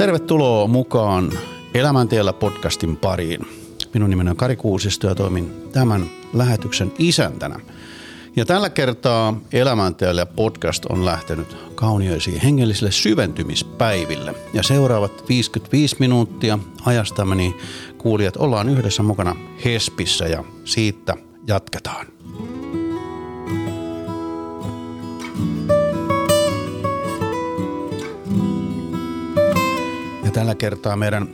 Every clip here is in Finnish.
Tervetuloa mukaan Elämäntiellä podcastin pariin. Minun nimeni on Kari Kuusisto ja toimin tämän lähetyksen isäntänä. Ja tällä kertaa Elämäntiellä podcast on lähtenyt kaunioisiin hengellisille syventymispäiville. Ja seuraavat 55 minuuttia ajastamme kuulijat ollaan yhdessä mukana Hespissä ja siitä jatketaan. Tällä kertaa meidän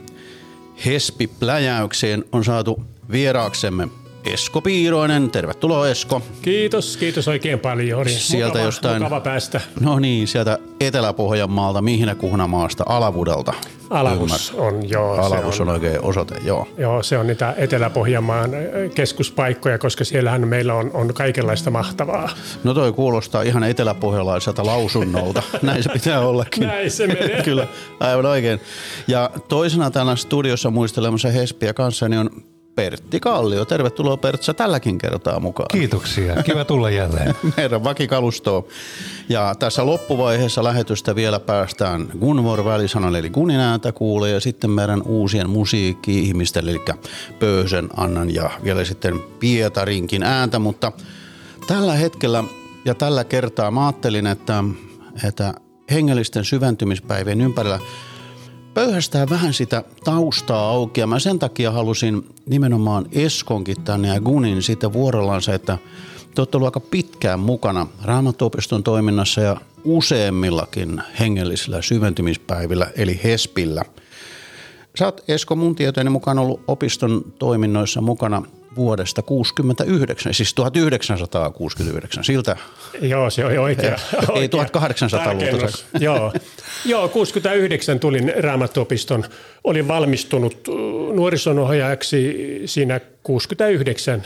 Hespi-pläjäykseen on saatu vieraaksemme Esko Piiroinen. Tervetuloa Esko. Kiitos, kiitos oikein paljon. Oli sieltä mukava, jostain, mukava päästä. No niin, sieltä Etelä-Pohjanmaalta, mihin Kuhnamaasta, Alavudelta. Alavus on, joo. Alavus on, on oikein osoite, joo. Joo, se on niitä Etelä-Pohjanmaan keskuspaikkoja, koska siellähän meillä on, on kaikenlaista mahtavaa. No toi kuulostaa ihan eteläpohjalaiselta lausunnolta. Näin se pitää ollakin. Näin se menee. Kyllä, aivan oikein. Ja toisena täällä studiossa muistelemassa Hespiä kanssa niin on Pertti Kallio. Tervetuloa Pertsä tälläkin kertaa mukaan. Kiitoksia. Kiva tulla jälleen. Meidän vakikalustoon. Ja tässä loppuvaiheessa lähetystä vielä päästään Gunvor välisanan eli Gunin ääntä kuulee ja sitten meidän uusien musiikki-ihmisten eli Pöysen, Annan ja vielä sitten Pietarinkin ääntä, mutta tällä hetkellä ja tällä kertaa mä ajattelin, että, että hengellisten syventymispäivien ympärillä – pöyhästää vähän sitä taustaa auki ja mä sen takia halusin nimenomaan Eskonkin tänne ja Gunin sitten vuorollansa, että te olette aika pitkään mukana Raamattuopiston toiminnassa ja useammillakin hengellisillä syventymispäivillä eli HESPillä. Sä oot Esko mun tietojeni mukaan ollut opiston toiminnoissa mukana vuodesta 69, siis 1969, siltä. Joo, se on oikea. Ei 1800-luvulta. Joo. Joo, 69 tulin Raamattuopiston. Olin valmistunut nuorisonohjaajaksi siinä 69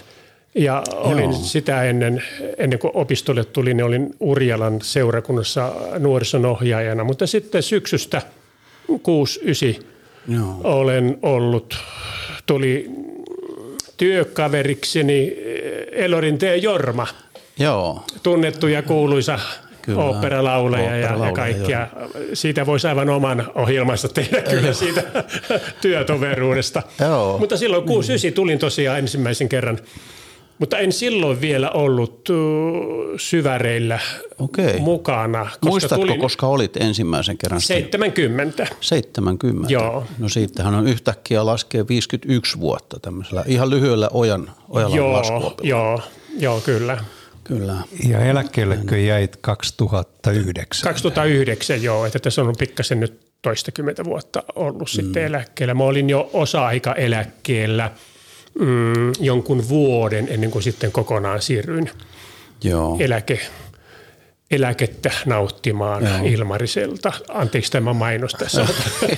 ja olin Joo. sitä ennen, ennen kuin opistolle tulin, niin olin Urjalan seurakunnassa nuorisonohjaajana, mutta sitten syksystä 69 Joo. olen ollut, tuli työkaverikseni eh, Elorin T. Jorma. Joo. Tunnettu ja kuuluisa Kyllä. oopperalaulaja ja, ja kaikkia. Joo. Siitä voisi aivan oman ohjelmansa tehdä kyllä siitä työtoveruudesta. Joo. Mutta silloin 69 tulin tosiaan ensimmäisen kerran mutta en silloin vielä ollut syväreillä Okei. mukana. Koska Muistatko, tulin koska olit ensimmäisen kerran? 70. 70. Joo. No siitähän on yhtäkkiä laskee 51 vuotta tämmöisellä ihan lyhyellä ojan, ojalla joo, Joo, joo, kyllä. Kyllä. Ja eläkkeellekö jäit 2009? 2009, joo. Että tässä on pikkasen nyt toistakymmentä vuotta ollut mm. sitten eläkkeellä. Mä olin jo osa-aika eläkkeellä – mm, jonkun vuoden ennen kuin sitten kokonaan siirryin Joo. eläke, eläkettä nauttimaan Joo. Ilmariselta. Anteeksi tämä mainos tässä.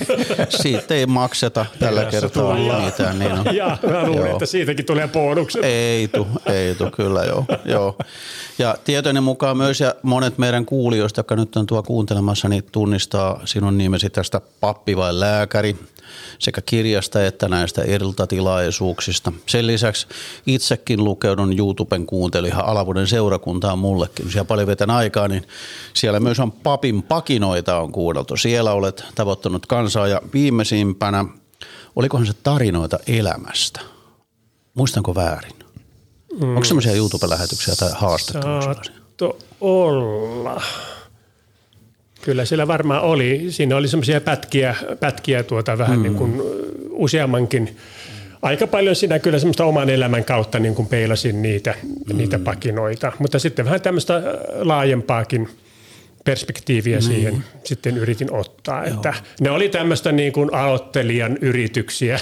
Siitä ei makseta tällä kertaa mitään. Niin on. Ja mä luulen, että siitäkin tulee bonukset. Ei tu, ei tu, kyllä joo. joo. Ja tietoinen mukaan myös ja monet meidän kuulijoista, jotka nyt on tuo kuuntelemassa, niin tunnistaa sinun nimesi tästä pappi vai lääkäri – sekä kirjasta että näistä iltatilaisuuksista. Sen lisäksi itsekin lukeudun YouTuben kuuntelihan Alavuuden seurakuntaa mullekin. Siellä paljon vetän aikaa, niin siellä myös on papin pakinoita on kuunneltu. Siellä olet tavoittanut kansaa ja viimeisimpänä, olikohan se tarinoita elämästä? Muistanko väärin? Mm. Onko semmoisia YouTube-lähetyksiä tai haastatteluja? Saatto olla. Kyllä siellä varmaan oli. Siinä oli semmoisia pätkiä, pätkiä tuota vähän mm. niin kuin useammankin. Aika paljon siinä kyllä semmoista oman elämän kautta niin kuin peilasin niitä, mm. niitä pakinoita. Mutta sitten vähän tämmöistä laajempaakin perspektiiviä mm. siihen sitten yritin ottaa. Joo. Että ne oli tämmöistä niin kuin aloittelijan yrityksiä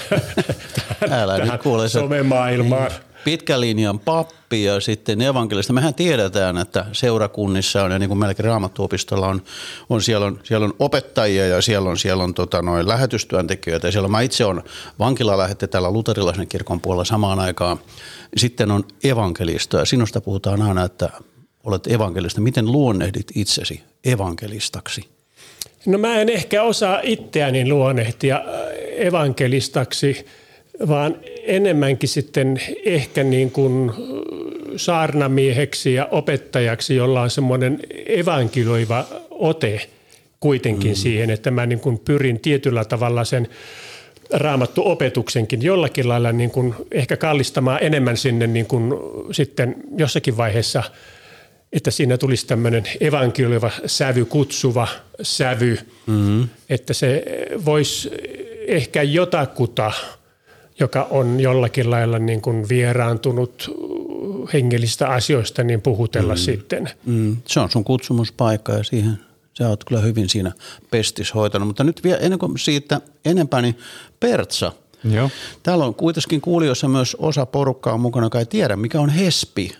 Älä tähän somemaailmaan. Niin pitkän linjan pappi ja sitten evankelista. Mehän tiedetään, että seurakunnissa on ja niin kuin melkein raamattuopistolla on, on, siellä on, siellä on opettajia ja siellä on, siellä on tota, noin lähetystyöntekijöitä. Siellä mä itse on vankila lähette täällä luterilaisen kirkon puolella samaan aikaan. Sitten on evankelista ja sinusta puhutaan aina, että olet evankelista. Miten luonnehdit itsesi evankelistaksi? No mä en ehkä osaa itseäni luonnehtia evankelistaksi – vaan enemmänkin sitten ehkä niin kuin saarnamieheksi ja opettajaksi, jolla on semmoinen evankeloiva ote kuitenkin mm. siihen, että mä niin kuin pyrin tietyllä tavalla sen raamattu opetuksenkin jollakin lailla niin kuin ehkä kallistamaan enemmän sinne niin kuin sitten jossakin vaiheessa, että siinä tulisi tämmöinen evankelioiva sävy, kutsuva sävy, mm-hmm. että se voisi ehkä jotakuta, joka on jollakin lailla niin kuin vieraantunut hengellistä asioista, niin puhutella mm. sitten. Mm. Se on sun kutsumuspaikka ja siihen sä oot kyllä hyvin siinä pestis hoitanut. Mutta nyt vielä ennen kuin siitä enempää, niin Pertsa. Joo. Täällä on kuitenkin kuulijoissa myös osa porukkaa mukana, joka ei tiedä, mikä on HESPI,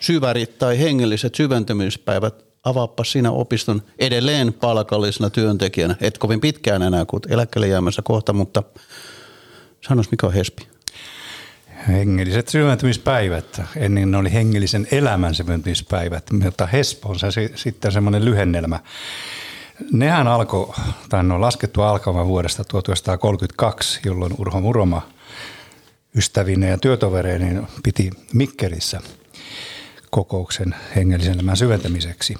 syvärit tai hengelliset syventymispäivät. Avaappa sinä opiston edelleen palkallisena työntekijänä. Et kovin pitkään enää, kun eläkkeelle jäämässä kohta, mutta sanois mikä on HESPI? Hengelliset syventymispäivät. Ennen ne oli hengellisen elämän syventymispäivät, mutta HESP on se sitten semmoinen lyhennelmä. Nehän alkoi, tai ne on laskettu alkamaan vuodesta 1932, jolloin Urho Muroma ystävinä ja työtovereineen piti Mikkelissä kokouksen hengellisen elämän syventämiseksi.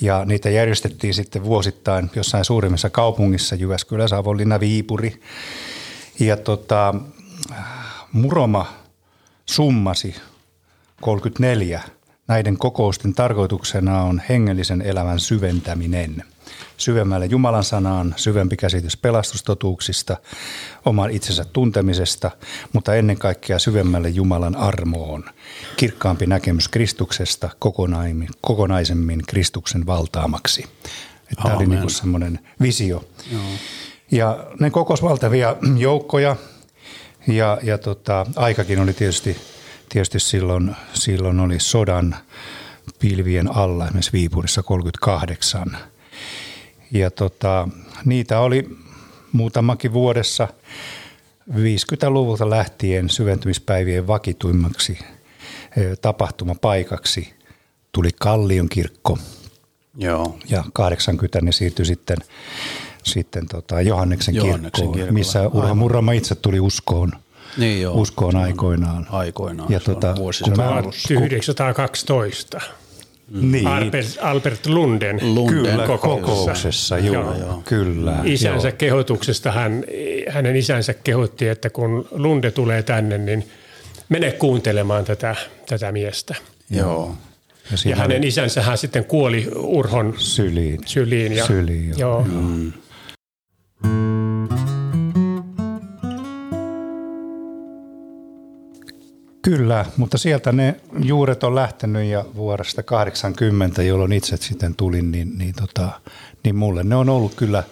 Ja niitä järjestettiin sitten vuosittain jossain suurimmissa kaupungissa, Jyväskylä, Savonlinna, Viipuri. Ja tota, Muroma summasi 34. Näiden kokousten tarkoituksena on hengellisen elämän syventäminen. Syvemmälle Jumalan sanaan, syvempi käsitys pelastustotuuksista, oman itsensä tuntemisesta, mutta ennen kaikkea syvemmälle Jumalan armoon. Kirkkaampi näkemys Kristuksesta kokonaisemmin Kristuksen valtaamaksi. Tämä oli niin semmoinen visio. Joo. Ja ne kokos valtavia joukkoja, ja, ja tota, aikakin oli tietysti, tietysti silloin, silloin oli sodan pilvien alla, esimerkiksi Viipurissa 38. Ja tota, niitä oli muutamakin vuodessa 50-luvulta lähtien syventymispäivien vakituimmaksi tapahtumapaikaksi tuli Kallion kirkko. Joo. Ja 80 ne siirtyi sitten sitten tota Johanneksen, Johanneksen kirkkoon, missä Urho Murrama itse tuli uskoon. Niin joo. Uskoon aikoinaan. Aikoinaan. Ja tota, kun mä, 1912. Niin. Albert, Albert Lunden, Lunden kyllä, kokouksessa. kokouksessa joo, joo, joo. Kyllä. Isänsä joo. kehotuksesta hän, hänen isänsä kehotti, että kun Lunde tulee tänne, niin mene kuuntelemaan tätä, tätä miestä. Joo. Ja, ja hänen isänsä hän sitten kuoli Urhon syliin. syliin, ja, syliin joo. joo. Mm. Kyllä, mutta sieltä ne juuret on lähtenyt ja vuodesta 80, jolloin itse sitten tulin, niin, niin, tota, niin mulle ne on ollut kyllä,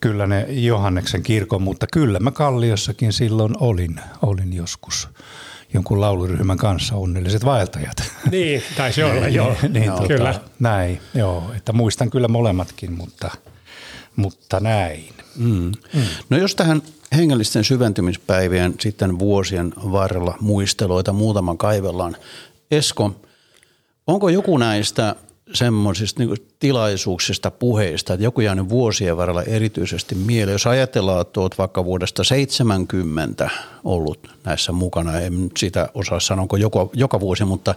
kyllä ne Johanneksen kirkon, mutta kyllä mä Kalliossakin silloin olin, olin joskus jonkun lauluryhmän kanssa onnelliset vaeltajat. Niin, taisi olla, joo. niin, joo, tota, kyllä. Näin, joo, että muistan kyllä molemmatkin, mutta, mutta näin. Mm. Mm. No jos tähän hengellisten syventymispäivien sitten vuosien varrella muisteloita muutaman kaivellaan. Esko, onko joku näistä semmoisista niin tilaisuuksista, puheista, että joku jäänyt vuosien varrella erityisesti mieleen. Jos ajatellaan, että olet vaikka vuodesta 70 ollut näissä mukana, en sitä osaa sanoa, onko joka, joka vuosi, mutta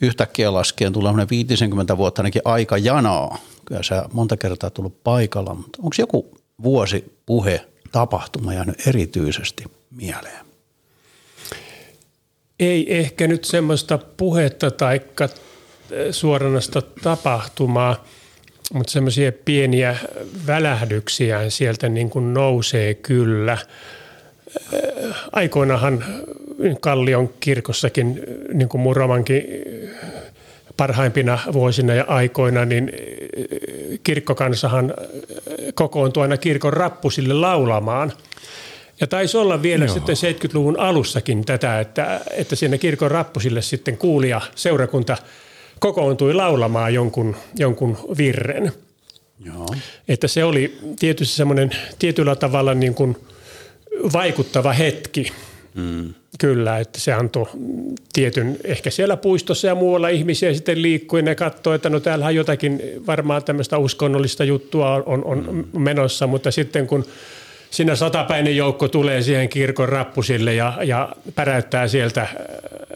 yhtäkkiä laskien tulee 50 vuotta ainakin aika janaa. Kyllä sä monta kertaa tullut paikalla, mutta onko joku vuosi puhe tapahtuma jäänyt erityisesti mieleen? Ei ehkä nyt semmoista puhetta tai suoranasta tapahtumaa, mutta semmoisia pieniä välähdyksiä sieltä niin kuin nousee kyllä. Aikoinahan Kallion kirkossakin, niin kuin Muromankin parhaimpina vuosina ja aikoina, niin kirkkokansahan kokoontui aina kirkon rappusille laulamaan. Ja taisi olla vielä Joo. sitten 70-luvun alussakin tätä, että, että siinä kirkon rappusille sitten kuulija seurakunta kokoontui laulamaan jonkun, jonkun virren. Joo. Että se oli tietysti semmoinen tietyllä tavalla niin kuin vaikuttava hetki. Mm. Kyllä, että se antoi tietyn, ehkä siellä puistossa ja muualla ihmisiä sitten liikkui, ne katsoi, että no täällähän jotakin varmaan tämmöistä uskonnollista juttua on, on mm. menossa, mutta sitten kun siinä satapäinen joukko tulee siihen kirkon rappusille ja, ja päräyttää sieltä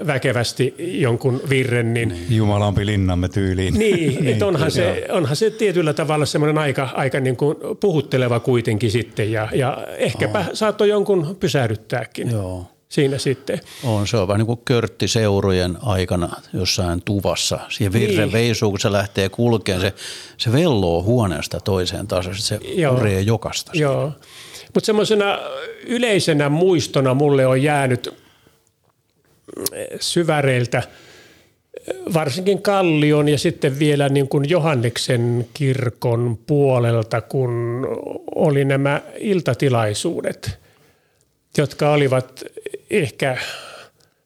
väkevästi jonkun virren, niin Jumalampi linnamme tyyliin. niin, että onhan, se, onhan se tietyllä tavalla semmoinen aika, aika niin kuin puhutteleva kuitenkin sitten ja, ja ehkäpä oh. saattoi jonkun pysähdyttääkin Joo. siinä sitten. On, se on vähän niin kuin körttiseurojen aikana jossain tuvassa. Siihen virren Niin. niin. veisuun, kun se lähtee kulkeen, se, se velloo huoneesta toiseen taas, se Joo. puree jokasta. Joo. Mutta semmoisena yleisenä muistona mulle on jäänyt syväreiltä varsinkin Kallion ja sitten vielä niin kuin Johanneksen kirkon puolelta, kun oli nämä iltatilaisuudet, jotka olivat ehkä,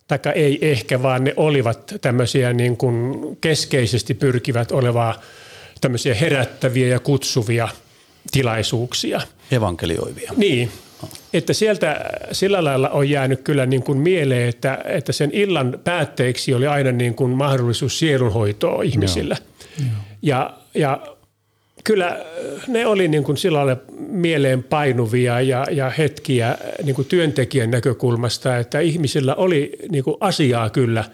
taikka ei ehkä, vaan ne olivat tämmöisiä niin kuin keskeisesti pyrkivät olevaa tämmöisiä herättäviä ja kutsuvia tilaisuuksia. Evankelioivia. Niin, että sieltä sillä lailla on jäänyt kyllä niin kuin mieleen, että, että sen illan päätteeksi oli aina niin kuin mahdollisuus sielunhoitoa ihmisillä. Ja, ja kyllä ne oli niin kuin sillä lailla mieleen painuvia ja, ja hetkiä niin kuin työntekijän näkökulmasta, että ihmisillä oli niin kuin asiaa kyllä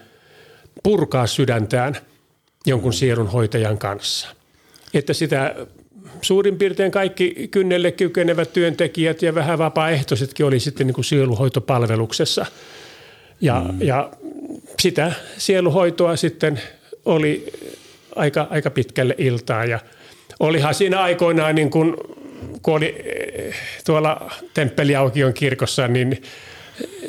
purkaa sydäntään jonkun sielunhoitajan kanssa. Että sitä suurin piirtein kaikki kynnelle kykenevät työntekijät ja vähän vapaaehtoisetkin oli sitten niin kuin sieluhoitopalveluksessa. Ja, mm. ja sitä sieluhoitoa sitten oli aika, aika pitkälle iltaa ja olihan siinä aikoinaan niin kuin, kun oli eh, tuolla Temppeliaukion kirkossa, niin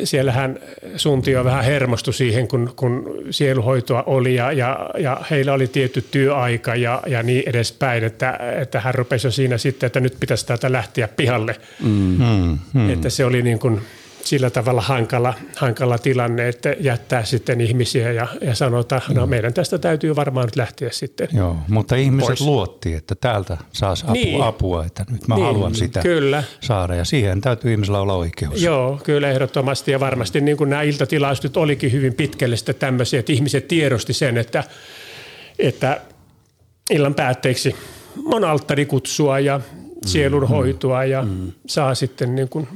siellähän suntio vähän hermostui siihen, kun, kun sieluhoitoa oli ja, ja, ja heillä oli tietty työaika ja, ja niin edespäin, että, että hän rupesi jo siinä sitten, että nyt pitäisi täältä lähteä pihalle. Mm, mm. Että se oli niin kuin sillä tavalla hankala, hankala tilanne, että jättää sitten ihmisiä ja, ja sanotaan, no meidän tästä täytyy varmaan nyt lähteä sitten. Joo, mutta ihmiset Pois. luotti, että täältä saisi apua, Niin. apua, että nyt mä Niin, haluan sitä kyllä. saada. Ja siihen täytyy ihmisellä olla oikeus. Joo, kyllä ehdottomasti ja varmasti niin kuin nämä iltatilaisuudet olikin hyvin pitkälle sitten tämmöisiä, että ihmiset tiedosti sen, että, että illan päätteeksi on alttarikutsua ja sielunhoitoa ja mm. saa sitten niin kuin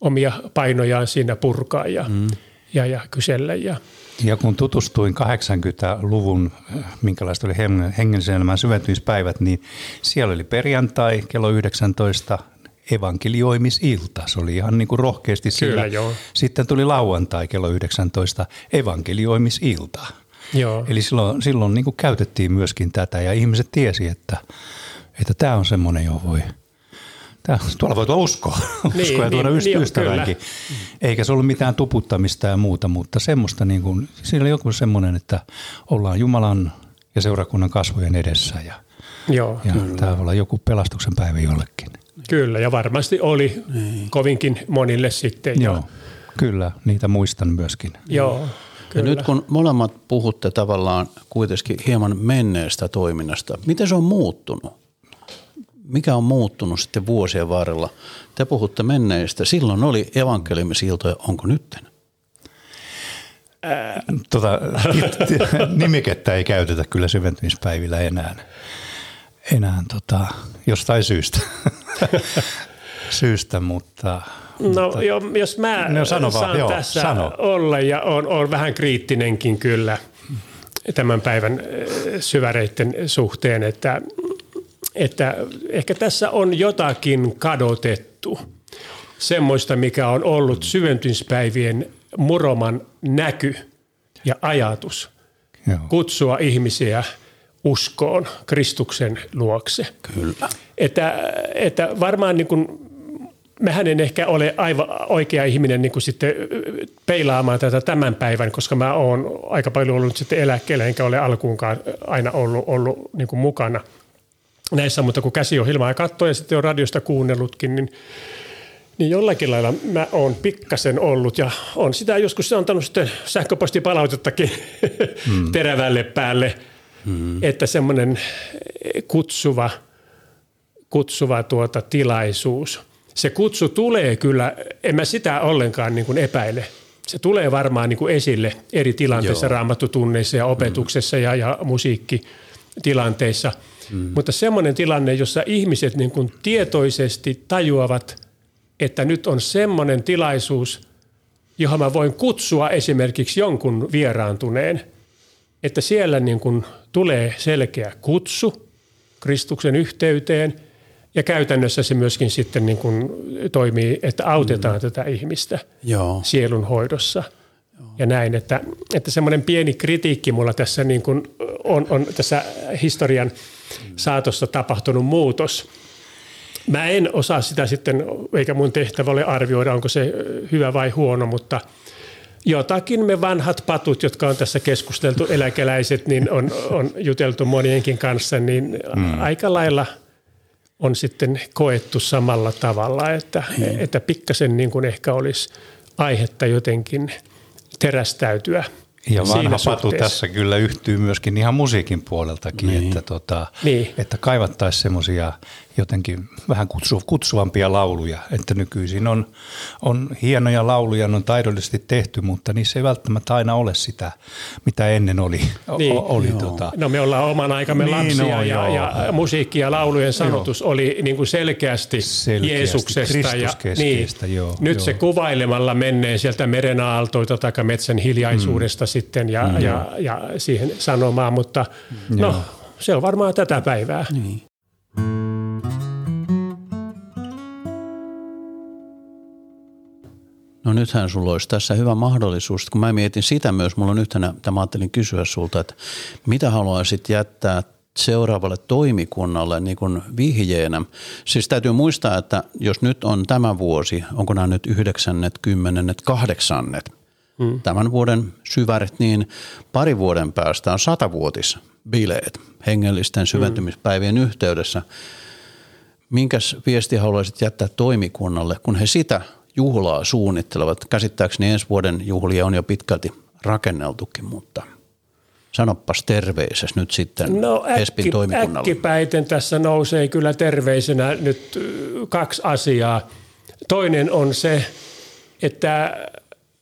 omia painojaan siinä purkaa ja, mm. ja, ja kysellä. Ja, Ja kun tutustuin 80-luvun, äh, minkälaista oli hengellisen elämän syventymispäivät, niin siellä oli perjantai kello 19 evankelioimisilta. Se oli ihan niin kuin rohkeasti Kyllä, sillä. joo. Sitten tuli lauantai kello 19 evankelioimisilta. joo. Eli silloin, silloin niin kuin käytettiin myöskin tätä ja ihmiset tiesi, että, että tämä on semmoinen, johon voi, tää, tuolla voi tuoda uskoa, Niin, uskoa ja tuoda niin, yst- niin, ystävänkin. Eikä se ollut mitään tuputtamista ja muuta, mutta semmoista, niin kuin, siinä oli joku semmoinen, että ollaan Jumalan ja seurakunnan kasvojen edessä ja, joo. ja tämä voi olla joku pelastuksen päivä jollekin. Kyllä, ja varmasti oli kovinkin monille sitten. Ja, Joo, kyllä, niitä muistan myöskin. joo Ja kyllä. nyt kun molemmat puhutte tavallaan kuitenkin hieman menneestä toiminnasta, miten se on muuttunut? Mikä on muuttunut sitten vuosien varrella? Te puhutte menneistä. Silloin oli evankeliumisiltoja. Onko nytten? Tota, nimikettä ei käytetä kyllä syventymispäivillä enää. Enää tota, jostain syystä. syystä, mutta... No mutta jo, jos mä No, sano vaan, saan joo, tässä sano. olla ja on, on vähän kriittinenkin kyllä tämän päivän eh, syväreiden suhteen, että, että ehkä tässä on jotakin kadotettu. Semmoista, mikä on ollut syventymispäivien muroman näky ja ajatus. joo. Kutsua ihmisiä uskoon Kristuksen luokse. Kyllä. Että, että varmaan niin kuin, mehän en ehkä ole aivan oikea ihminen niin kuin sitten peilaamaan tätä tämän päivän, koska mä oon aika paljon ollut sitten eläkkeellä, enkä ole alkuunkaan aina ollut, ollut niin kuin mukana näissä, mutta kun käsiohjelmaa katsoo ja sitten on radiosta kuunnellutkin, niin niin jollakin lailla mä oon pikkasen ollut ja on sitä joskus antanut sitten sähköpostipalautettakin mm. terävälle päälle, mm. että semmoinen kutsuva, kutsuva tuota tilaisuus. Se kutsu tulee kyllä, en mä sitä ollenkaan niin kuin epäile. Se tulee varmaan niin kuin esille eri tilanteissa, Joo. raamattutunneissa ja opetuksessa mm. ja, ja musiikkitilanteissa. Mm. Mutta semmoinen tilanne, jossa ihmiset niin kuin tietoisesti tajuavat, että nyt on semmoinen tilaisuus, johon mä voin kutsua esimerkiksi jonkun vieraantuneen, että siellä niin kuin tulee selkeä kutsu Kristuksen yhteyteen ja käytännössä se myöskin sitten niin kuin toimii, että autetaan mm. tätä ihmistä Joo. sielun hoidossa. Ja näin, että, että semmoinen pieni kritiikki mulla tässä niin kuin on, on tässä historian saatossa tapahtunut muutos. Mä en osaa sitä sitten, eikä mun tehtävä ole arvioida, onko se hyvä vai huono, mutta jotakin me vanhat patut, jotka on tässä keskusteltu, eläkeläiset, niin on, on juteltu monienkin kanssa, niin mm. aika lailla on sitten koettu samalla tavalla, että, mm. että pikkasen niin kuin ehkä olisi aihetta jotenkin terästäytyä – ja vanha patu tässä kyllä yhtyy myöskin ihan musiikin puoleltakin, niin. että, tota, niin. että kaivattaisiin semmoisia jotenkin vähän kutsu, kutsuvampia lauluja. Että nykyisin on, on hienoja lauluja, ne on taidollisesti tehty, mutta niissä ei välttämättä aina ole sitä, mitä ennen oli. Niin. O, oli tota. No me ollaan oman aikamme niin, lapsia no, ja, ja musiikki ja laulujen sanotus joo. oli niin kuin selkeästi, selkeästi Jeesuksesta. Ja, niin, joo, Nyt joo. se kuvailemalla menee sieltä meren aaltoita tai metsän hiljaisuudesta mm. sitten ja, mm. ja, ja siihen sanomaan, mutta no, se on varmaan tätä päivää. Niin. No nythän sulla olisi tässä hyvä mahdollisuus, kun mä mietin sitä myös, mulla on yhtenä, että mä ajattelin kysyä sulta, että mitä haluaisit jättää seuraavalle toimikunnalle niin kuin vihjeenä. Siis täytyy muistaa, että jos nyt on tämä vuosi, onko nämä nyt yhdeksännet, kymmenennet, kahdeksannet, hmm. tämän vuoden syväret, niin pari vuoden päästä on satavuotis bileet hengellisten syventymispäivien hmm. yhteydessä. Minkäs viesti haluaisit jättää toimikunnalle, kun he sitä – juhlaa suunnittelevat. Käsittääkseni ensi vuoden juhlia on jo pitkälti rakenneltukin, mutta sanoppas terveises nyt sitten no, äkki, toimikunnalle. Äkkipäiten tässä nousee kyllä terveisenä nyt kaksi asiaa. Toinen on se, että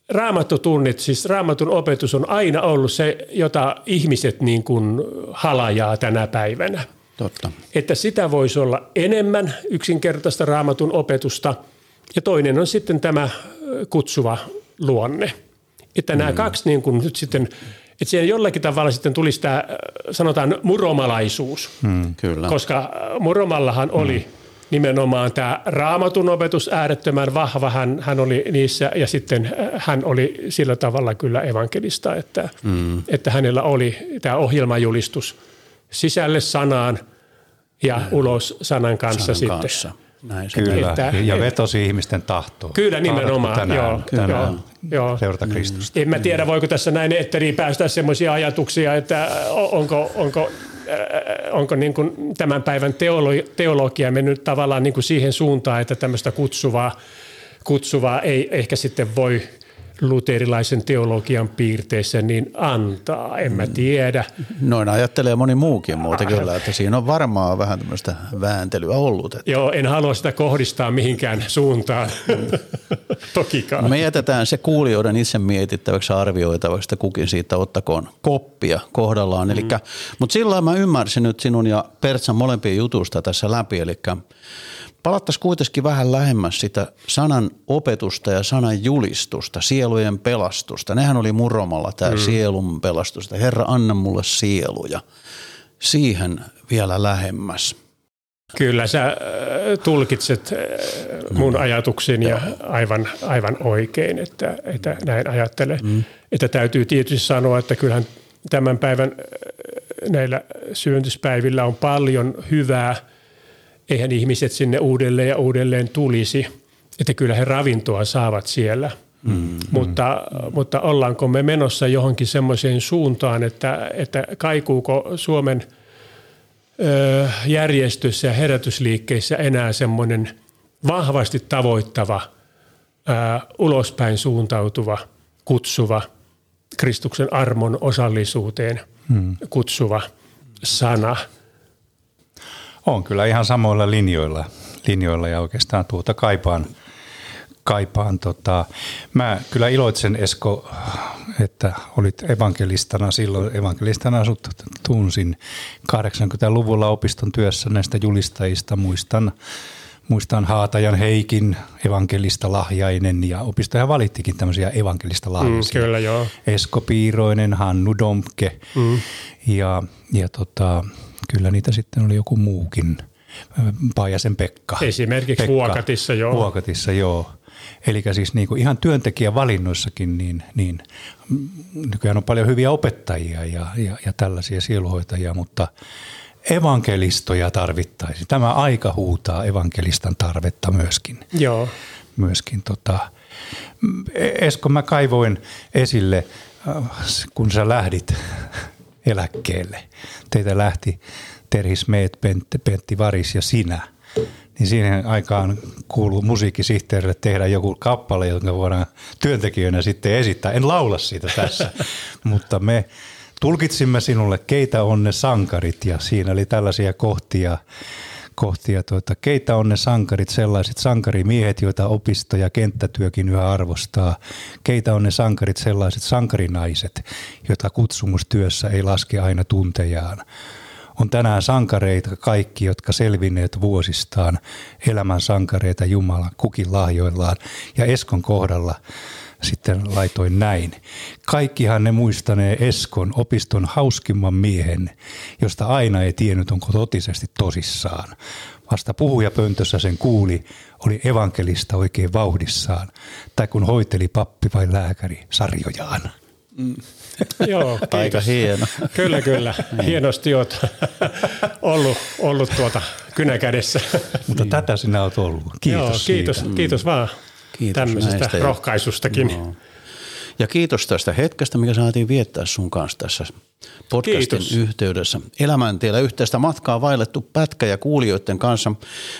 raamattotunnit, siis raamatun opetus on aina ollut se, jota ihmiset niin kuin halajaa tänä päivänä. Totta. Että sitä voisi olla enemmän yksinkertaista raamatun opetusta – ja toinen on sitten tämä kutsuva luonne. Että mm. nämä kaksi niin kuin nyt sitten, että siihen jollakin tavalla sitten tulisi tämä, sanotaan, muromalaisuus. Mm, kyllä. Koska muromallahan mm. oli nimenomaan tämä raamatun opetus äärettömän vahva. Hän, hän oli niissä ja sitten hän oli sillä tavalla kyllä evankelista, että, mm. että hänellä oli tämä ohjelmajulistus sisälle sanaan ja ulos sanan kanssa sanan sitten. Kanssa näin se Kyllä, että, ja vetosi ihmisten tahtoon. Kyllä nimenomaan, tänään, joo. Tänään joo, joo. Seurata Kristusta. En mä tiedä, voiko tässä näin etteriin päästä sellaisia ajatuksia, että onko, onko onko niin kuin tämän päivän teologi- teologia mennyt tavallaan niin kuin siihen suuntaan, että tämmöistä kutsuvaa, kutsuvaa ei ehkä sitten voi – luterilaisen teologian piirteissä niin antaa, en mä tiedä. Noin ajattelee moni muukin muuta kyllä, että siinä on varmaan vähän tämmöistä vääntelyä ollut. Että. Joo, en halua sitä kohdistaa mihinkään suuntaan, tokikaan. Me jätetään se kuulijoiden itse mietittäväksi arvioitavaksi, että kukin siitä ottakoon koppia kohdallaan. Mm. mutta sillä mä ymmärsin nyt sinun ja Pertsan molempien jutusta tässä läpi, eli palattaisiin kuitenkin vähän lähemmäs sitä sanan opetusta ja sanan julistusta, sielujen pelastusta. Nehän oli muromalla tämä mm. sielun pelastus. Herra, anna mulle sieluja. Siihen vielä lähemmäs. Kyllä sä äh, tulkitset äh, mun mm. ajatukseni ja aivan, aivan oikein, että, että näin ajattelen. Mm. Että täytyy tietysti sanoa, että kyllähän tämän päivän äh, näillä syöntyspäivillä on paljon hyvää – eihän ihmiset sinne uudelleen ja uudelleen tulisi. Että kyllä he ravintoa saavat siellä. Mm, mutta, mm. mutta ollaanko me menossa johonkin semmoiseen suuntaan, että, että kaikuuko Suomen ö, järjestössä ja herätysliikkeissä enää semmoinen vahvasti tavoittava, ö, ulospäin suuntautuva, kutsuva, Kristuksen armon osallisuuteen mm. kutsuva sana – on kyllä ihan samoilla linjoilla, linjoilla ja oikeastaan tuota kaipaan. kaipaan tota. Mä kyllä iloitsen Esko, että olit evankelistana silloin. Evankelistana sut tunsin 80-luvulla opiston työssä näistä julistajista. Muistan, muistan Haatajan Heikin evankelista lahjainen ja opistoja valittikin tämmöisiä evankelista lahjaisia. Mm, kyllä, joo. Esko Piiroinen, Hannu Domke mm. ja, ja tota, kyllä niitä sitten oli joku muukin. Paajasen Pekka. Esimerkiksi Pekka, Vuokatissa, joo. Vuokatissa, joo. Eli siis niin kuin ihan työntekijävalinnoissakin, niin, niin nykyään on paljon hyviä opettajia ja, ja, ja tällaisia sieluhoitajia, mutta evankelistoja tarvittaisiin. Tämä aika huutaa evankelistan tarvetta myöskin. Joo. Myöskin tota, Esko, mä kaivoin esille, äh, kun sä lähdit eläkkeelle. Teitä lähti Terhis Meet, Pentti, Pentti Varis ja sinä – niin siihen aikaan kuuluu musiikkisihteerille tehdä joku kappale, jonka voidaan työntekijöinä sitten esittää. En laula siitä tässä, mutta me tulkitsimme sinulle, keitä on ne sankarit ja siinä oli tällaisia kohtia, kohtia tuota, keitä on ne sankarit, sellaiset sankarimiehet, joita opisto ja kenttätyökin yhä arvostaa. Keitä on ne sankarit, sellaiset sankarinaiset, joita kutsumustyössä ei laske aina tuntejaan on tänään sankareita kaikki, jotka selvinneet vuosistaan, elämän sankareita Jumalan kukin lahjoillaan. Ja Eskon kohdalla sitten laitoin näin. Kaikkihan ne muistanee Eskon opiston hauskimman miehen, josta aina ei tiennyt, onko totisesti tosissaan. Vasta puhujapöntössä sen kuuli, oli evankelista oikein vauhdissaan, tai kun hoiteli pappi vai lääkäri sarjojaan. Mm. Joo, Aika hieno. Kyllä, kyllä. Niin. Hienosti olet ollut, ollut tuota kynäkädessä. Mutta niin. tätä sinä olet ollut. Kiitos Joo, kiitos, siitä. kiitos vaan kiitos tämmöisestä näistä. rohkaisustakin. Joo. Ja kiitos tästä hetkestä, mikä saatiin viettää sun kanssa tässä podcastin kiitos. yhteydessä. Elämäntiellä yhteistä matkaa vaillettu pätkä ja kuulijoiden kanssa.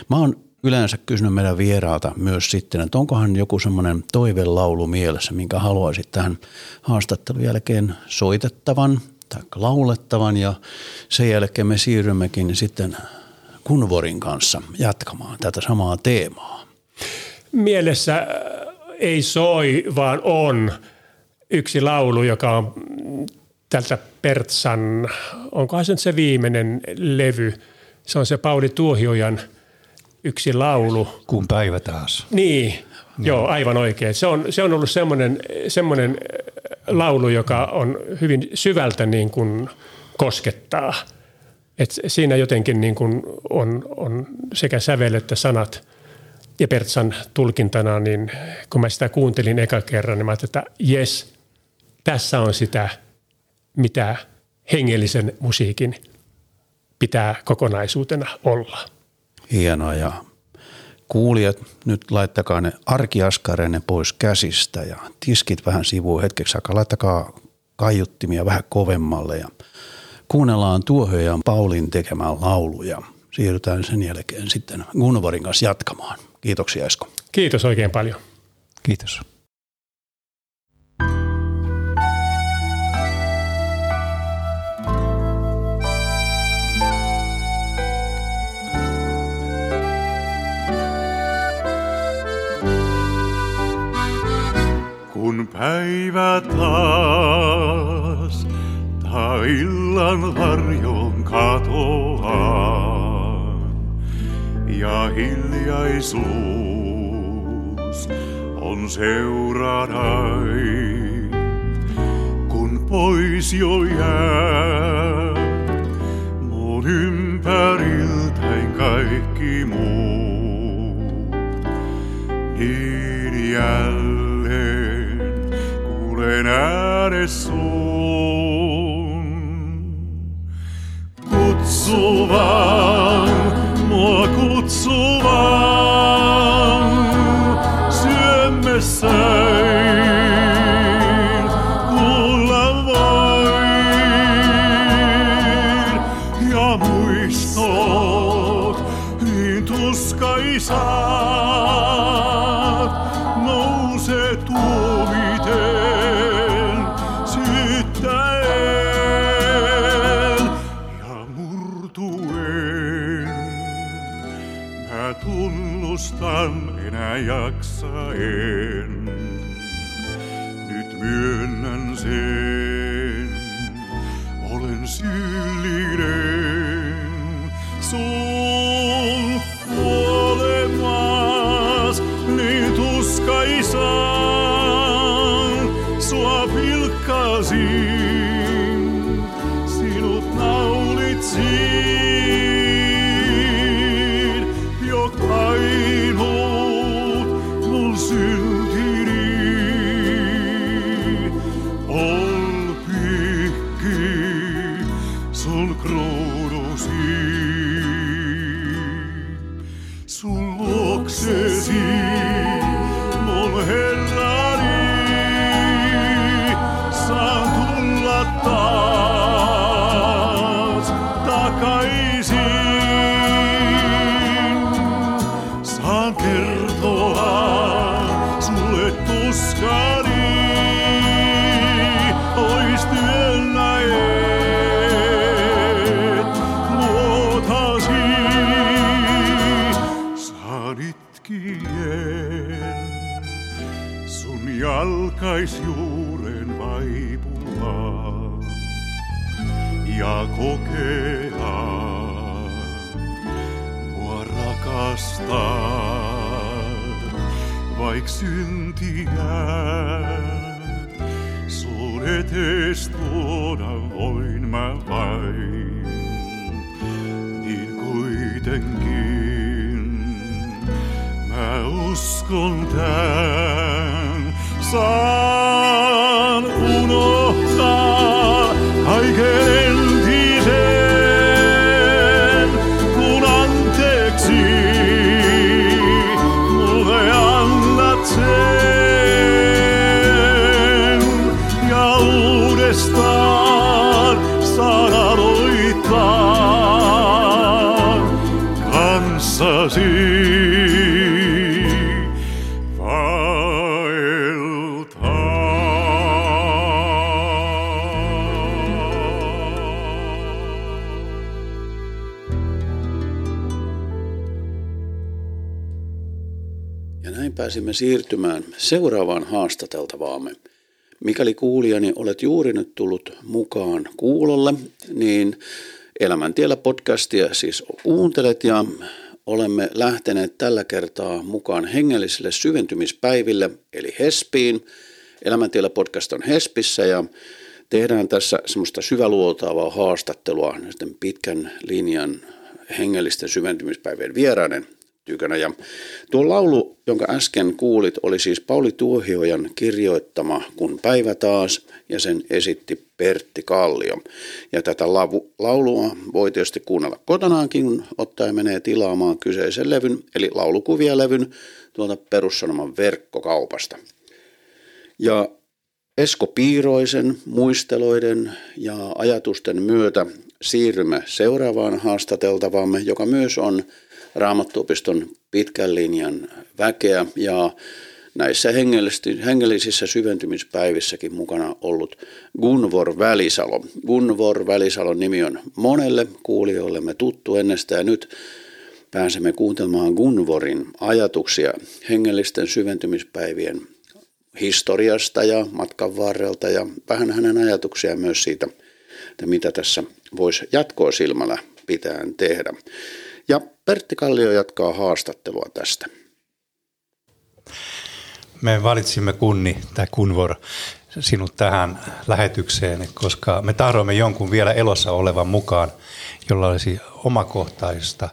Mä oon yleensä kysynyt meidän vieraalta myös sitten, että onkohan joku semmoinen toivelaulu mielessä, minkä haluaisit tähän haastattelun jälkeen soitettavan tai laulettavan ja sen jälkeen me siirrymmekin sitten Kunvorin kanssa jatkamaan tätä samaa teemaa. Mielessä äh, ei soi, vaan on yksi laulu, joka on tältä Pertsan, onkohan se nyt se viimeinen levy. Se on se Pauli Tuohiojan – yksi laulu. Kun päivä taas. Niin, no. joo, aivan oikein. Se on, se on ollut semmoinen, semmoinen äh, laulu, joka on hyvin syvältä niin kuin koskettaa. Et siinä jotenkin niin kuin on, on sekä sävel että sanat ja Pertsan tulkintana, niin kun mä sitä kuuntelin eka kerran, niin mä ajattelin, että jes, tässä on sitä, mitä hengellisen musiikin pitää kokonaisuutena olla. Hienoa ja kuulijat, nyt laittakaa ne arkiaskareenne pois käsistä ja tiskit vähän sivuun hetkeksi aikaa. Laittakaa kaiuttimia vähän kovemmalle ja kuunnellaan Tuohöjan Paulin tekemään lauluja. Siirrytään sen jälkeen sitten Gunvarin kanssa jatkamaan. Kiitoksia Esko. Kiitos oikein paljon. Kiitos. Kun päivä taas ta illan varjon katoaa ja hiljaisuus on seurarai, kun pois jo jää mun ympäriltäin kaikki muu. Niin jälleen kuulen äänes sun. Kutsuvan, mua kutsuvan, kokea. Mua rakastaa, vaik syntiä. Sun etes tuoda voin mä vain, niin kuitenkin mä uskon tän. Saan kanssasi Ja pääsimme siirtymään seuraavaan haastateltavaamme. Mikäli kuulijani olet juuri nyt tullut mukaan kuulolle, niin Elämäntiellä podcastia siis kuuntelet ja olemme lähteneet tällä kertaa mukaan hengellisille syventymispäiville eli HESPiin. Elämäntiellä podcast on HESPissä ja tehdään tässä semmoista syväluotaavaa haastattelua pitkän linjan hengellisten syventymispäivien vieraiden tykönä. Ja tuo laulu, jonka äsken kuulit, oli siis Pauli Tuohiojan kirjoittama Kun päivä taas, ja sen esitti Pertti Kallio. Ja tätä laulua voi tietysti kuunnella kotonaankin, kun ottaa ja menee tilaamaan kyseisen levyn, eli laulukuvia levyn tuolta Perussanoman verkkokaupasta. Ja Esko Piiroisen muisteloiden ja ajatusten myötä siirrymme seuraavaan haastateltavaamme, joka myös on Raamattuopiston pitkän linjan väkeä ja näissä hengellisissä syventymispäivissäkin mukana ollut Gunvor Välisalo. Gunvor Välisalon nimi on monelle kuulijoillemme tuttu ennestään ja nyt pääsemme kuuntelemaan Gunvorin ajatuksia hengellisten syventymispäivien historiasta ja matkan varrelta ja vähän hänen ajatuksia myös siitä, että mitä tässä voisi jatkoa silmällä pitäen tehdä. Ja Pertti Kallio jatkaa haastattelua tästä. Me valitsimme kunni tai kunvor sinut tähän lähetykseen, koska me tahdoimme jonkun vielä elossa olevan mukaan, jolla olisi omakohtaista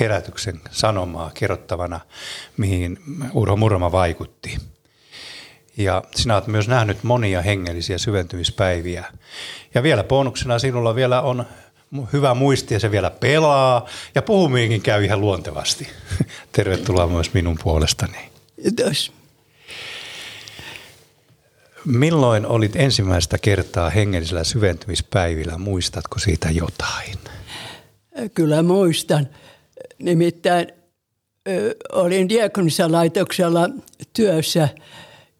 herätyksen sanomaa kerrottavana, mihin Urho Murma vaikutti. Ja sinä olet myös nähnyt monia hengellisiä syventymispäiviä. Ja vielä bonuksena sinulla vielä on hyvä muisti ja se vielä pelaa. Ja puhumiinkin käy ihan luontevasti. Tervetuloa myös minun puolestani. Kiitos. Milloin olit ensimmäistä kertaa hengellisellä syventymispäivillä? Muistatko siitä jotain? Kyllä muistan. Nimittäin ö, olin diakonisalaitoksella työssä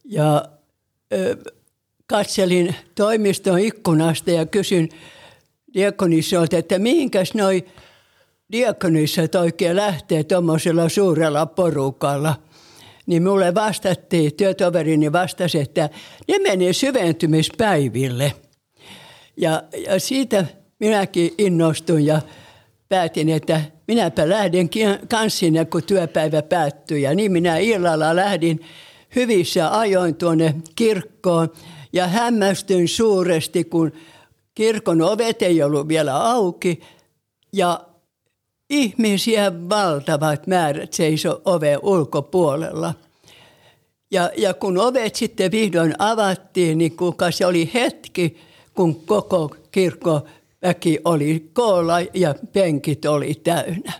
ja ö, katselin toimiston ikkunasta ja kysyin diakonissolta, että mihinkäs noi diakonissat oikein lähtee tuommoisella suurella porukalla – niin mulle vastattiin, työtoverini vastasi, että ne meni syventymispäiville. Ja, ja siitä minäkin innostuin ja päätin, että minäpä lähdin kanssa sinne, kun työpäivä päättyi. Ja niin minä illalla lähdin hyvissä ajoin tuonne kirkkoon ja hämmästyin suuresti, kun kirkon ovet ei ollut vielä auki ja ihmisiä valtavat määrät seiso oven ulkopuolella. Ja, ja kun ovet sitten vihdoin avattiin, niin kuka se oli hetki, kun koko kirkko väki oli koolla ja penkit oli täynnä.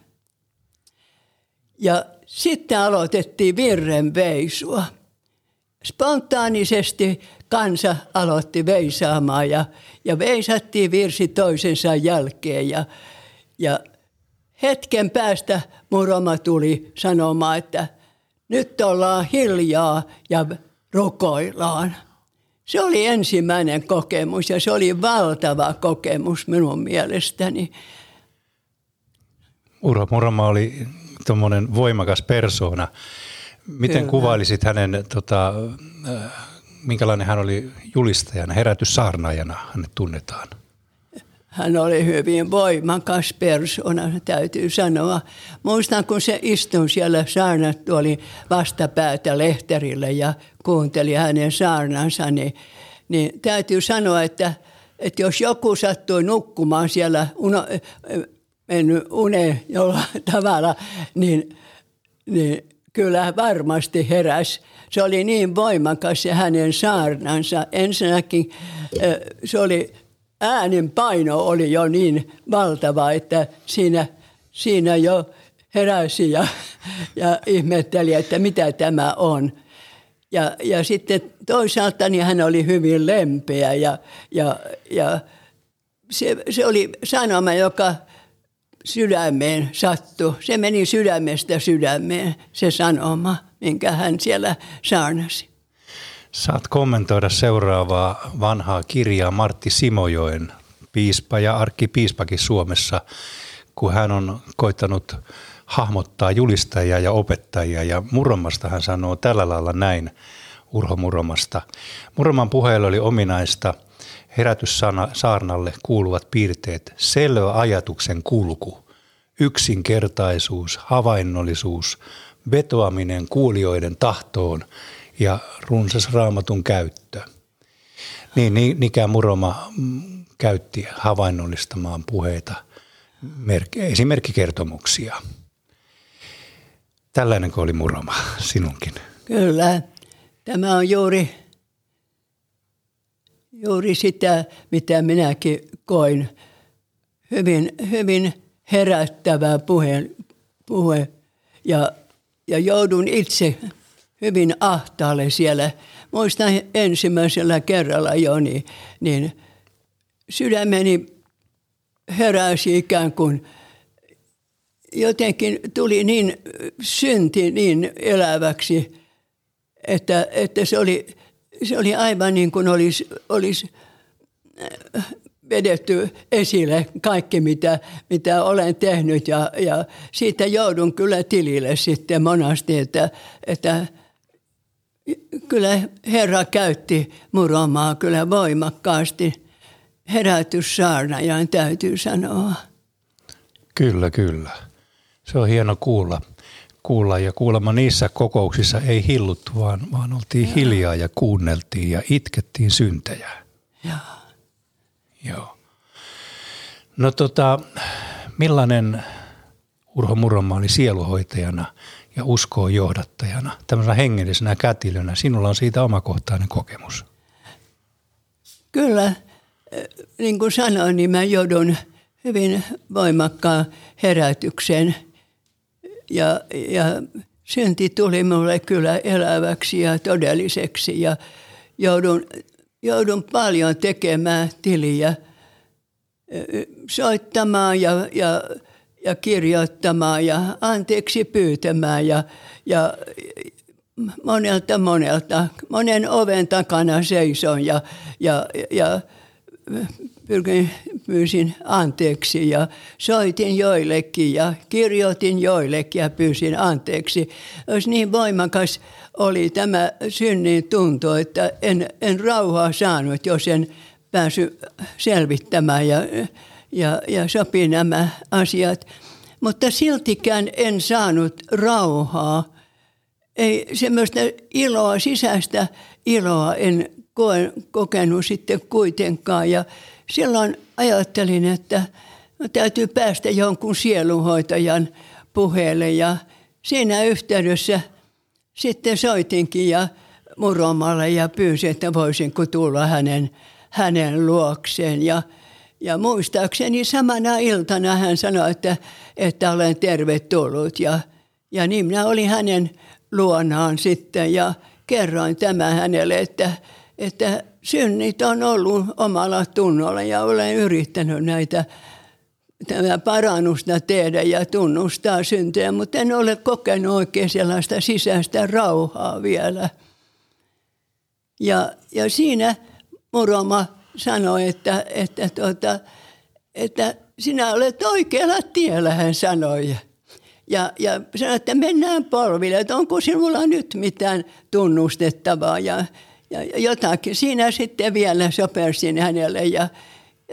Ja sitten aloitettiin virren veisua. Spontaanisesti kansa aloitti veisaamaan ja, ja veisattiin virsi toisensa jälkeen. Ja, ja hetken päästä muroma tuli sanomaan, että nyt ollaan hiljaa ja rukoillaan. Se oli ensimmäinen kokemus ja se oli valtava kokemus minun mielestäni. Urho Muroma oli tuommoinen voimakas persoona. Miten Kyllä. kuvailisit hänen, tota, minkälainen hän oli julistajana, herätyssaarnaajana hänet tunnetaan? Hän oli hyvin voimakas persona, täytyy sanoa. Muistan, kun se istui siellä saarnat, oli vastapäätä lehterille ja kuunteli hänen saarnansa, niin, niin täytyy sanoa, että, että jos joku sattui nukkumaan siellä, uno, mennyt uneen jollain tavalla, niin, niin kyllä varmasti heräs. Se oli niin voimakas se hänen saarnansa. Ensinnäkin se oli äänen paino oli jo niin valtava, että siinä, siinä jo heräsi ja, ja ihmetteli, että mitä tämä on. Ja, ja sitten toisaalta niin hän oli hyvin lempeä ja, ja, ja se, se oli sanoma, joka sydämeen sattui. Se meni sydämestä sydämeen, se sanoma, minkä hän siellä saarnasi. Saat kommentoida seuraavaa vanhaa kirjaa Martti Simojoen, piispa ja arkkipiispakin Suomessa, kun hän on koittanut hahmottaa julistajia ja opettajia. Ja Muromasta hän sanoo tällä lailla näin Urho Muromasta. Muroman puheelle oli ominaista herätyssaarnalle kuuluvat piirteet selvä ajatuksen kulku, yksinkertaisuus, havainnollisuus, vetoaminen kuulijoiden tahtoon ja runsas raamatun käyttö. Niin, niin Nikä Muroma mm, käytti havainnollistamaan puheita, merk- esimerkkikertomuksia. Tällainen oli Muroma sinunkin. Kyllä, tämä on juuri, juuri sitä, mitä minäkin koin. Hyvin, hyvin herättävä puhe, puhe ja, ja joudun itse hyvin ahtaalle siellä. Muistan ensimmäisellä kerralla jo, niin, niin sydämeni heräsi ikään kuin jotenkin tuli niin synti niin eläväksi, että, että se, oli, se oli aivan niin kuin olisi, olisi vedetty esille kaikki, mitä, mitä olen tehnyt ja, ja siitä joudun kyllä tilille sitten monasti, että, että kyllä Herra käytti muromaa kyllä voimakkaasti herätyssaarnajan täytyy sanoa. Kyllä, kyllä. Se on hieno kuulla. Kuulla ja kuulemma niissä kokouksissa ei hilluttu, vaan, vaan oltiin hiljaa ja kuunneltiin ja itkettiin syntejä. Joo. Joo. No tota, millainen Urho Muroma oli sieluhoitajana ja uskoon johdattajana, tämmöisenä hengellisenä kätilönä? Sinulla on siitä omakohtainen kokemus. Kyllä, niin kuin sanoin, niin mä joudun hyvin voimakkaan herätykseen. Ja, ja synti tuli mulle kyllä eläväksi ja todelliseksi ja joudun, joudun paljon tekemään tiliä, soittamaan ja, ja, ja kirjoittamaan ja anteeksi pyytämään ja, ja monelta monelta, monen oven takana seison ja, ja, ja pyrkin, pyysin anteeksi ja soitin joillekin ja kirjoitin joillekin ja pyysin anteeksi. Jos niin voimakas oli tämä synnin tunto, että en, en rauhaa saanut, jos en päässyt selvittämään ja, ja, ja sopi nämä asiat. Mutta siltikään en saanut rauhaa. Ei semmoista iloa, sisäistä iloa en kokenut sitten kuitenkaan. Ja silloin ajattelin, että täytyy päästä jonkun sielunhoitajan puheelle ja siinä yhteydessä sitten soitinkin ja Muromalle ja pyysin, että voisinko tulla hänen, hänen luokseen. Ja, ja muistaakseni samana iltana hän sanoi, että, että olen tervetullut ja, ja niin minä olin hänen luonaan sitten ja kerroin tämä hänelle, että, että synnit on ollut omalla tunnolla ja olen yrittänyt näitä tämä parannusta tehdä ja tunnustaa syntejä, mutta en ole kokenut oikein sellaista sisäistä rauhaa vielä. Ja, ja siinä Muroma sanoi, että, että, tuota, että sinä olet oikealla tiellä, hän sanoi. Ja, ja sanoi, että mennään polville, että onko sinulla nyt mitään tunnustettavaa ja, ja jotakin. Siinä sitten vielä sopersin hänelle ja,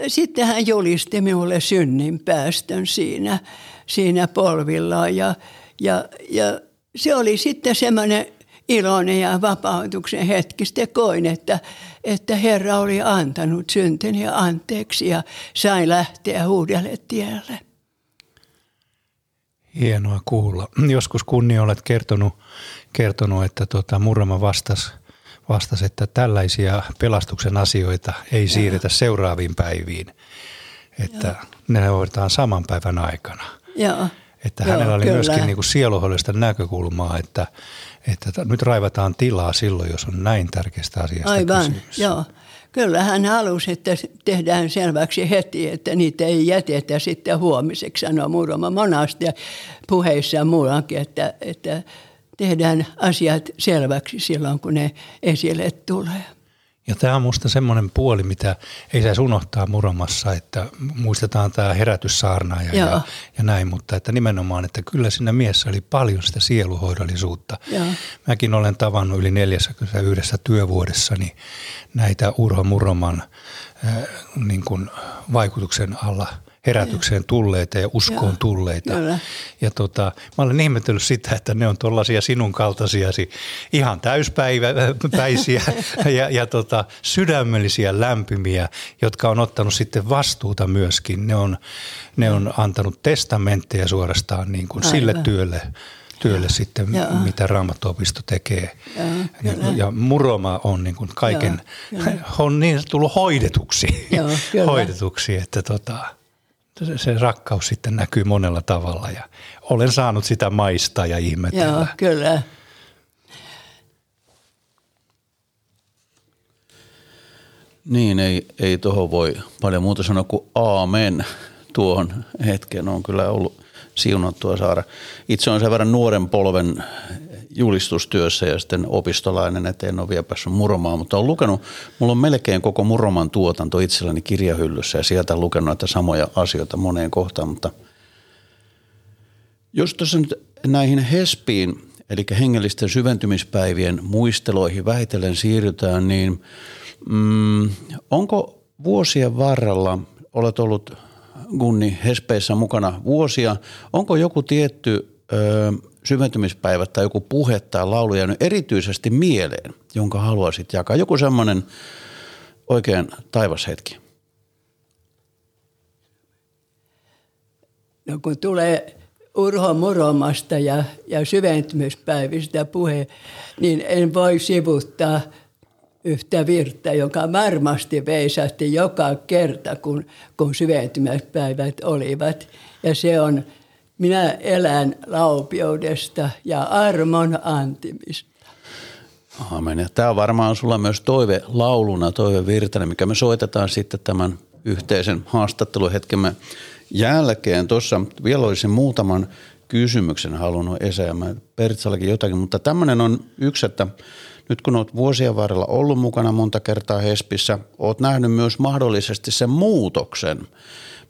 sitten hän julisti minulle synnin päästön siinä, siinä polvillaan ja, ja, ja se oli sitten semmoinen iloinen ja vapautuksen hetki. Sitten koin, että, että Herra oli antanut synteni anteeksi ja sain lähteä uudelle tielle. Hienoa kuulla. Joskus kunnia olet kertonut, kertonut että tota, Murrama vastasi, vastas, että tällaisia pelastuksen asioita ei siirretä seuraaviin päiviin, että Joo. ne hoidetaan saman päivän aikana. Joo. Että Joo, hänellä oli kyllä. myöskin niin sieluhoidollista näkökulmaa, että, että nyt raivataan tilaa silloin, jos on näin tärkeästä asiasta Aivan, kysymys. joo. Kyllä hän halusi, että tehdään selväksi heti, että niitä ei jätetä sitten huomiseksi, sanoo Muroma monasti ja puheissa ja muuallakin, että, että tehdään asiat selväksi silloin, kun ne esille tulee. Ja tämä on minusta semmoinen puoli, mitä ei saisi unohtaa muromassa, että muistetaan tämä herätyssaarna ja, ja, ja näin, mutta että nimenomaan, että kyllä siinä miessä oli paljon sitä sieluhoidollisuutta. Joo. Mäkin olen tavannut yli 41 työvuodessani näitä Urho Muroman äh, niin kuin vaikutuksen alla – herätykseen tulleita ja uskoon Joo, tulleita. Kyllä. Ja tota, mä olen ihmetellyt sitä, että ne on tuollaisia sinun kaltaisiasi ihan täyspäiväisiä ja, ja tota, sydämellisiä lämpimiä, jotka on ottanut sitten vastuuta myöskin. Ne on, ne on antanut testamentteja suorastaan niin kuin sille työlle, työlle ja, sitten, ja. mitä Raamattuopisto tekee. Ja, ja, ja Muroma on niin kuin kaiken, ja, on niin tullut hoidetuksi, Joo, hoidetuksi että tota, se rakkaus sitten näkyy monella tavalla ja olen saanut sitä maistaa ja ihmetellä. Joo, kyllä. Niin, ei, ei tuohon voi paljon muuta sanoa kuin aamen tuohon hetkeen. On kyllä ollut siunattua saada. Itse on sen verran nuoren polven julistustyössä ja sitten opistolainen, että en ole vielä päässyt muromaan, mutta olen lukenut, mulla on melkein koko muroman tuotanto itselläni kirjahyllyssä ja sieltä lukenut näitä samoja asioita moneen kohtaan, mutta jos tuossa nyt näihin HESPiin, eli hengellisten syventymispäivien muisteloihin vähitellen siirrytään, niin mm, onko vuosien varrella, olet ollut Gunni Hespeissä mukana vuosia, onko joku tietty ö, syventymispäivät tai joku puhe tai laulu jäänyt erityisesti mieleen, jonka haluaisit jakaa? Joku semmoinen oikein taivashetki. No kun tulee Urho Muromasta ja, ja syventymispäivistä puhe, niin en voi sivuttaa yhtä virttä, joka varmasti veisahti joka kerta, kun, kun syventymispäivät olivat. Ja se on minä elän laupioudesta ja armon antimista. Aamen. Ja tämä on varmaan sulla myös toive lauluna, toive virtana, mikä me soitetaan sitten tämän yhteisen haastatteluhetkemme jälkeen. Tuossa vielä olisin muutaman kysymyksen halunnut esittää. Pertsallakin jotakin, mutta tämmöinen on yksi, että nyt kun olet vuosien varrella ollut mukana monta kertaa Hespissä, olet nähnyt myös mahdollisesti sen muutoksen,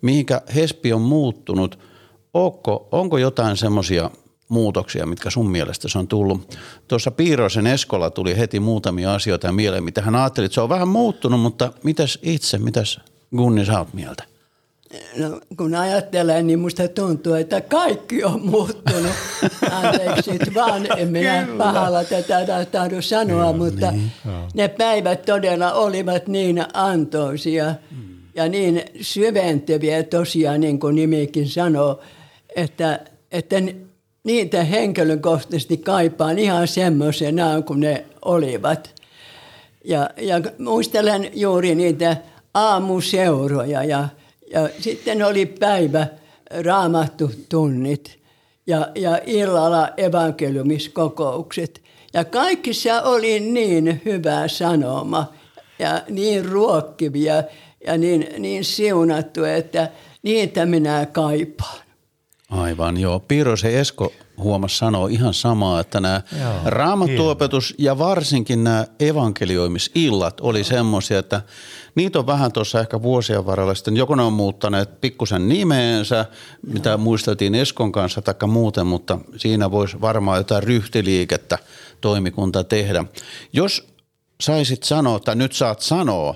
mihinkä Hespi on muuttunut – Onko, onko jotain semmoisia muutoksia, mitkä sun mielestä se on tullut? Tuossa Piirosen Eskola tuli heti muutamia asioita mieleen, mitä hän ajatteli, että se on vähän muuttunut, mutta mitäs itse, mitäs Gunni sä oot mieltä? No, kun ajattelen, niin musta tuntuu, että kaikki on muuttunut. Anteeksi nyt vaan, en minä pahalla tätä tahdo sanoa, Kyllä, mutta niin. ne päivät todella olivat niin antoisia ja niin syventäviä tosiaan, niin kuin nimikin sanoo, että, että niitä henkilökohtaisesti kaipaan ihan semmoisena kuin ne olivat. Ja, ja muistelen juuri niitä aamuseuroja ja, ja sitten oli päivä raamattu tunnit ja, ja illalla evankeliumiskokoukset. Ja kaikissa oli niin hyvä sanoma ja niin ruokkivia ja niin, niin siunattu, että niitä minä kaipaan. Aivan, joo. Piirosen Esko huomasi sanoa ihan samaa, että nämä raamattuopetus ja varsinkin nämä evankelioimisillat oli semmoisia, että niitä on vähän tuossa ehkä vuosien varrella sitten. Joko ne on muuttaneet pikkusen nimeensä, mitä muisteltiin Eskon kanssa tai muuten, mutta siinä voisi varmaan jotain ryhtiliikettä toimikunta tehdä. Jos saisit sanoa, tai nyt saat sanoa,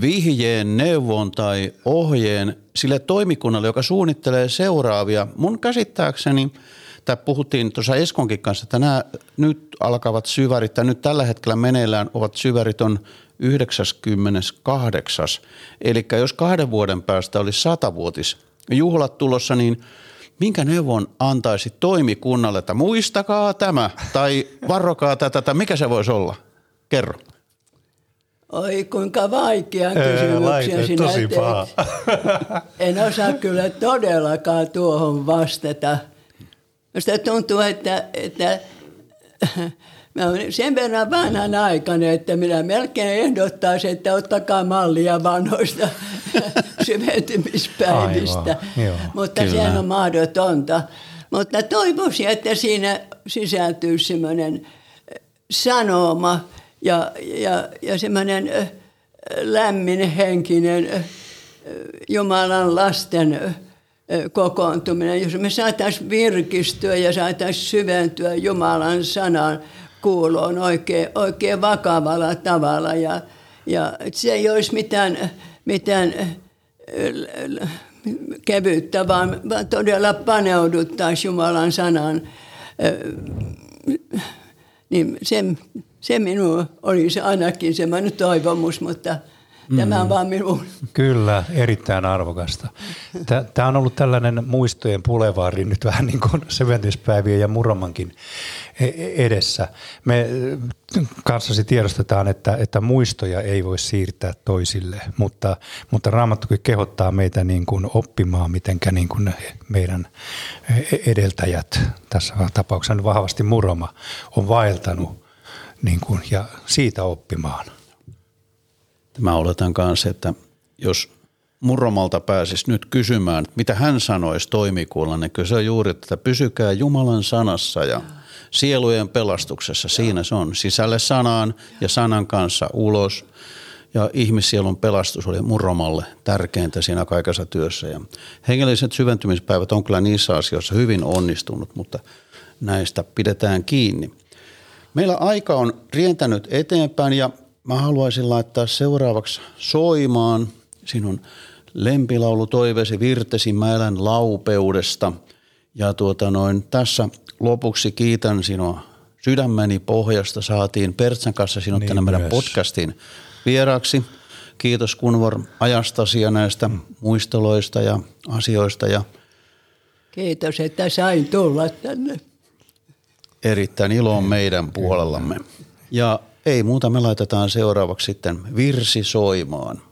vihjeen, neuvon tai ohjeen sille toimikunnalle, joka suunnittelee seuraavia. Mun käsittääkseni, tai puhuttiin tuossa Eskonkin kanssa, että nämä nyt alkavat syvärit, tai nyt tällä hetkellä meneillään ovat syvärit on 98. Eli jos kahden vuoden päästä olisi satavuotis juhlat tulossa, niin minkä neuvon antaisi toimikunnalle, että muistakaa tämä tai varokaa tätä, tai mikä se voisi olla? Kerro. Oi kuinka vaikea kysymyksiä sinä tosi paha. En osaa kyllä todellakaan tuohon vastata. Minusta tuntuu, että, että mä olen sen verran vanhan aikana, että minä melkein ehdottaisin, että ottakaa mallia vanhoista syventymispäivistä. Aivan, Mutta kyllä. sehän on mahdotonta. Mutta toivoisin, että siinä sisältyy semmoinen sanoma – ja, ja, ja semmoinen lämmin henkinen Jumalan lasten kokoontuminen, jos me saataisiin virkistyä ja saataisiin syventyä Jumalan sanan kuuloon oikein, oikein vakavalla tavalla. Ja, ja se ei olisi mitään, mitään kevyttä, vaan, vaan todella paneuduttaisiin Jumalan sanan. Niin sen, se minun oli se ainakin semmoinen toivomus, mutta mm. tämä on mm. vaan minun. Kyllä, erittäin arvokasta. Tämä on ollut tällainen muistojen pulevaari nyt vähän niin kuin seventispäivien ja Muromankin e-, e-, edessä. Me kanssasi tiedostetaan, että, että muistoja ei voi siirtää toisille, mutta, mutta Raamattu kehottaa meitä niin kuin oppimaan, miten niin kuin meidän e-, edeltäjät, tässä tapauksessa vahvasti Muroma, on vaeltanut niin kuin, ja siitä oppimaan. Mä oletan kanssa, että jos Murromalta pääsisi nyt kysymään, mitä hän sanoisi toimikuulla, niin kyllä se on juuri, että pysykää Jumalan sanassa ja sielujen pelastuksessa. Siinä se on sisälle sanaan ja sanan kanssa ulos. Ja ihmissielun pelastus oli Murromalle tärkeintä siinä kaikessa työssä. Ja hengelliset syventymispäivät on kyllä niissä asioissa hyvin onnistunut, mutta näistä pidetään kiinni. Meillä aika on rientänyt eteenpäin ja mä haluaisin laittaa seuraavaksi soimaan sinun lempilaulu toiveesi virtesi mä laupeudesta. Ja tuota noin, tässä lopuksi kiitän sinua sydämeni pohjasta. Saatiin Pertsan kanssa sinut niin tänne meidän podcastin vieraaksi. Kiitos Kunvor ajastasi ja näistä muisteloista ja asioista. Ja Kiitos, että sain tulla tänne erittäin ilo on meidän puolellamme. Ja ei muuta, me laitetaan seuraavaksi sitten virsi soimaan.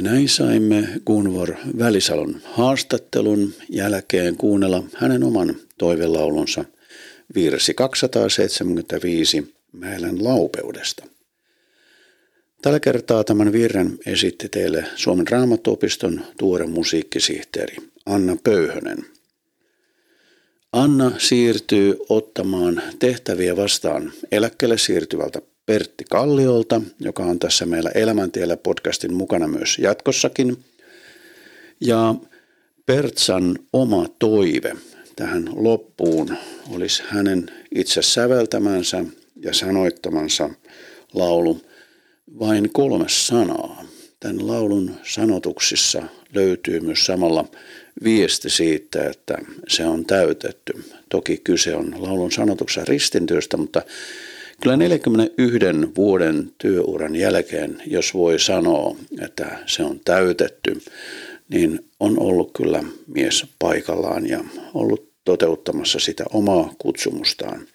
Ja näin saimme Gunvor Välisalon haastattelun jälkeen kuunnella hänen oman toivelaulunsa virsi 275 Mäelän laupeudesta. Tällä kertaa tämän virren esitti teille Suomen raamattuopiston tuore musiikkisihteeri Anna Pöyhönen. Anna siirtyy ottamaan tehtäviä vastaan eläkkeelle siirtyvältä Pertti Kalliolta, joka on tässä meillä Elämäntiellä podcastin mukana myös jatkossakin. Ja Pertsan oma toive tähän loppuun olisi hänen itse säveltämänsä ja sanoittamansa laulu vain kolme sanaa. Tämän laulun sanotuksissa löytyy myös samalla viesti siitä, että se on täytetty. Toki kyse on laulun sanotuksessa ristintyöstä, mutta Kyllä 41 vuoden työuran jälkeen, jos voi sanoa, että se on täytetty, niin on ollut kyllä mies paikallaan ja ollut toteuttamassa sitä omaa kutsumustaan.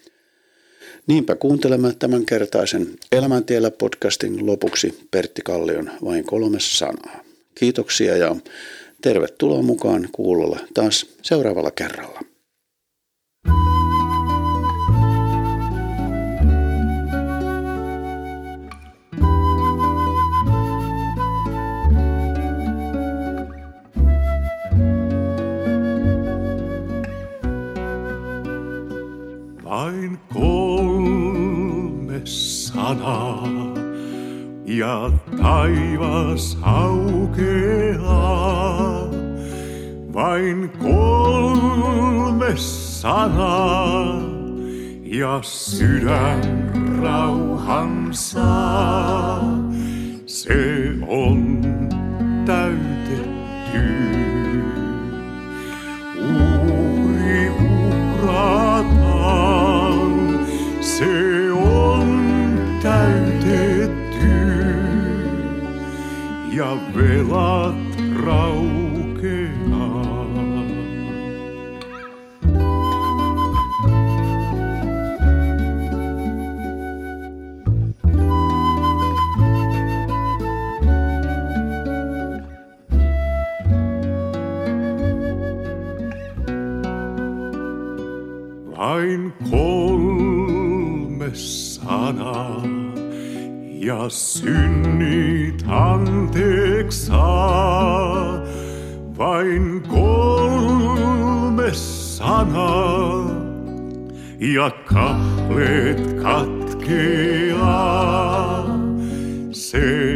Niinpä kuuntelemme tämän kertaisen Elämäntiellä podcastin lopuksi Pertti Kallion vain kolme sanaa. Kiitoksia ja tervetuloa mukaan kuulolle taas seuraavalla kerralla. Sanaa ja taivas aukeaa. Vain kolme sanaa ja sydän rauhan saa. Se on täytetty. Uuri urataan, se velat raukeaa. Vain kolme sanaa ja synnit anteeksi. Vain kolme sanaa ja kahleet katkeaa. Se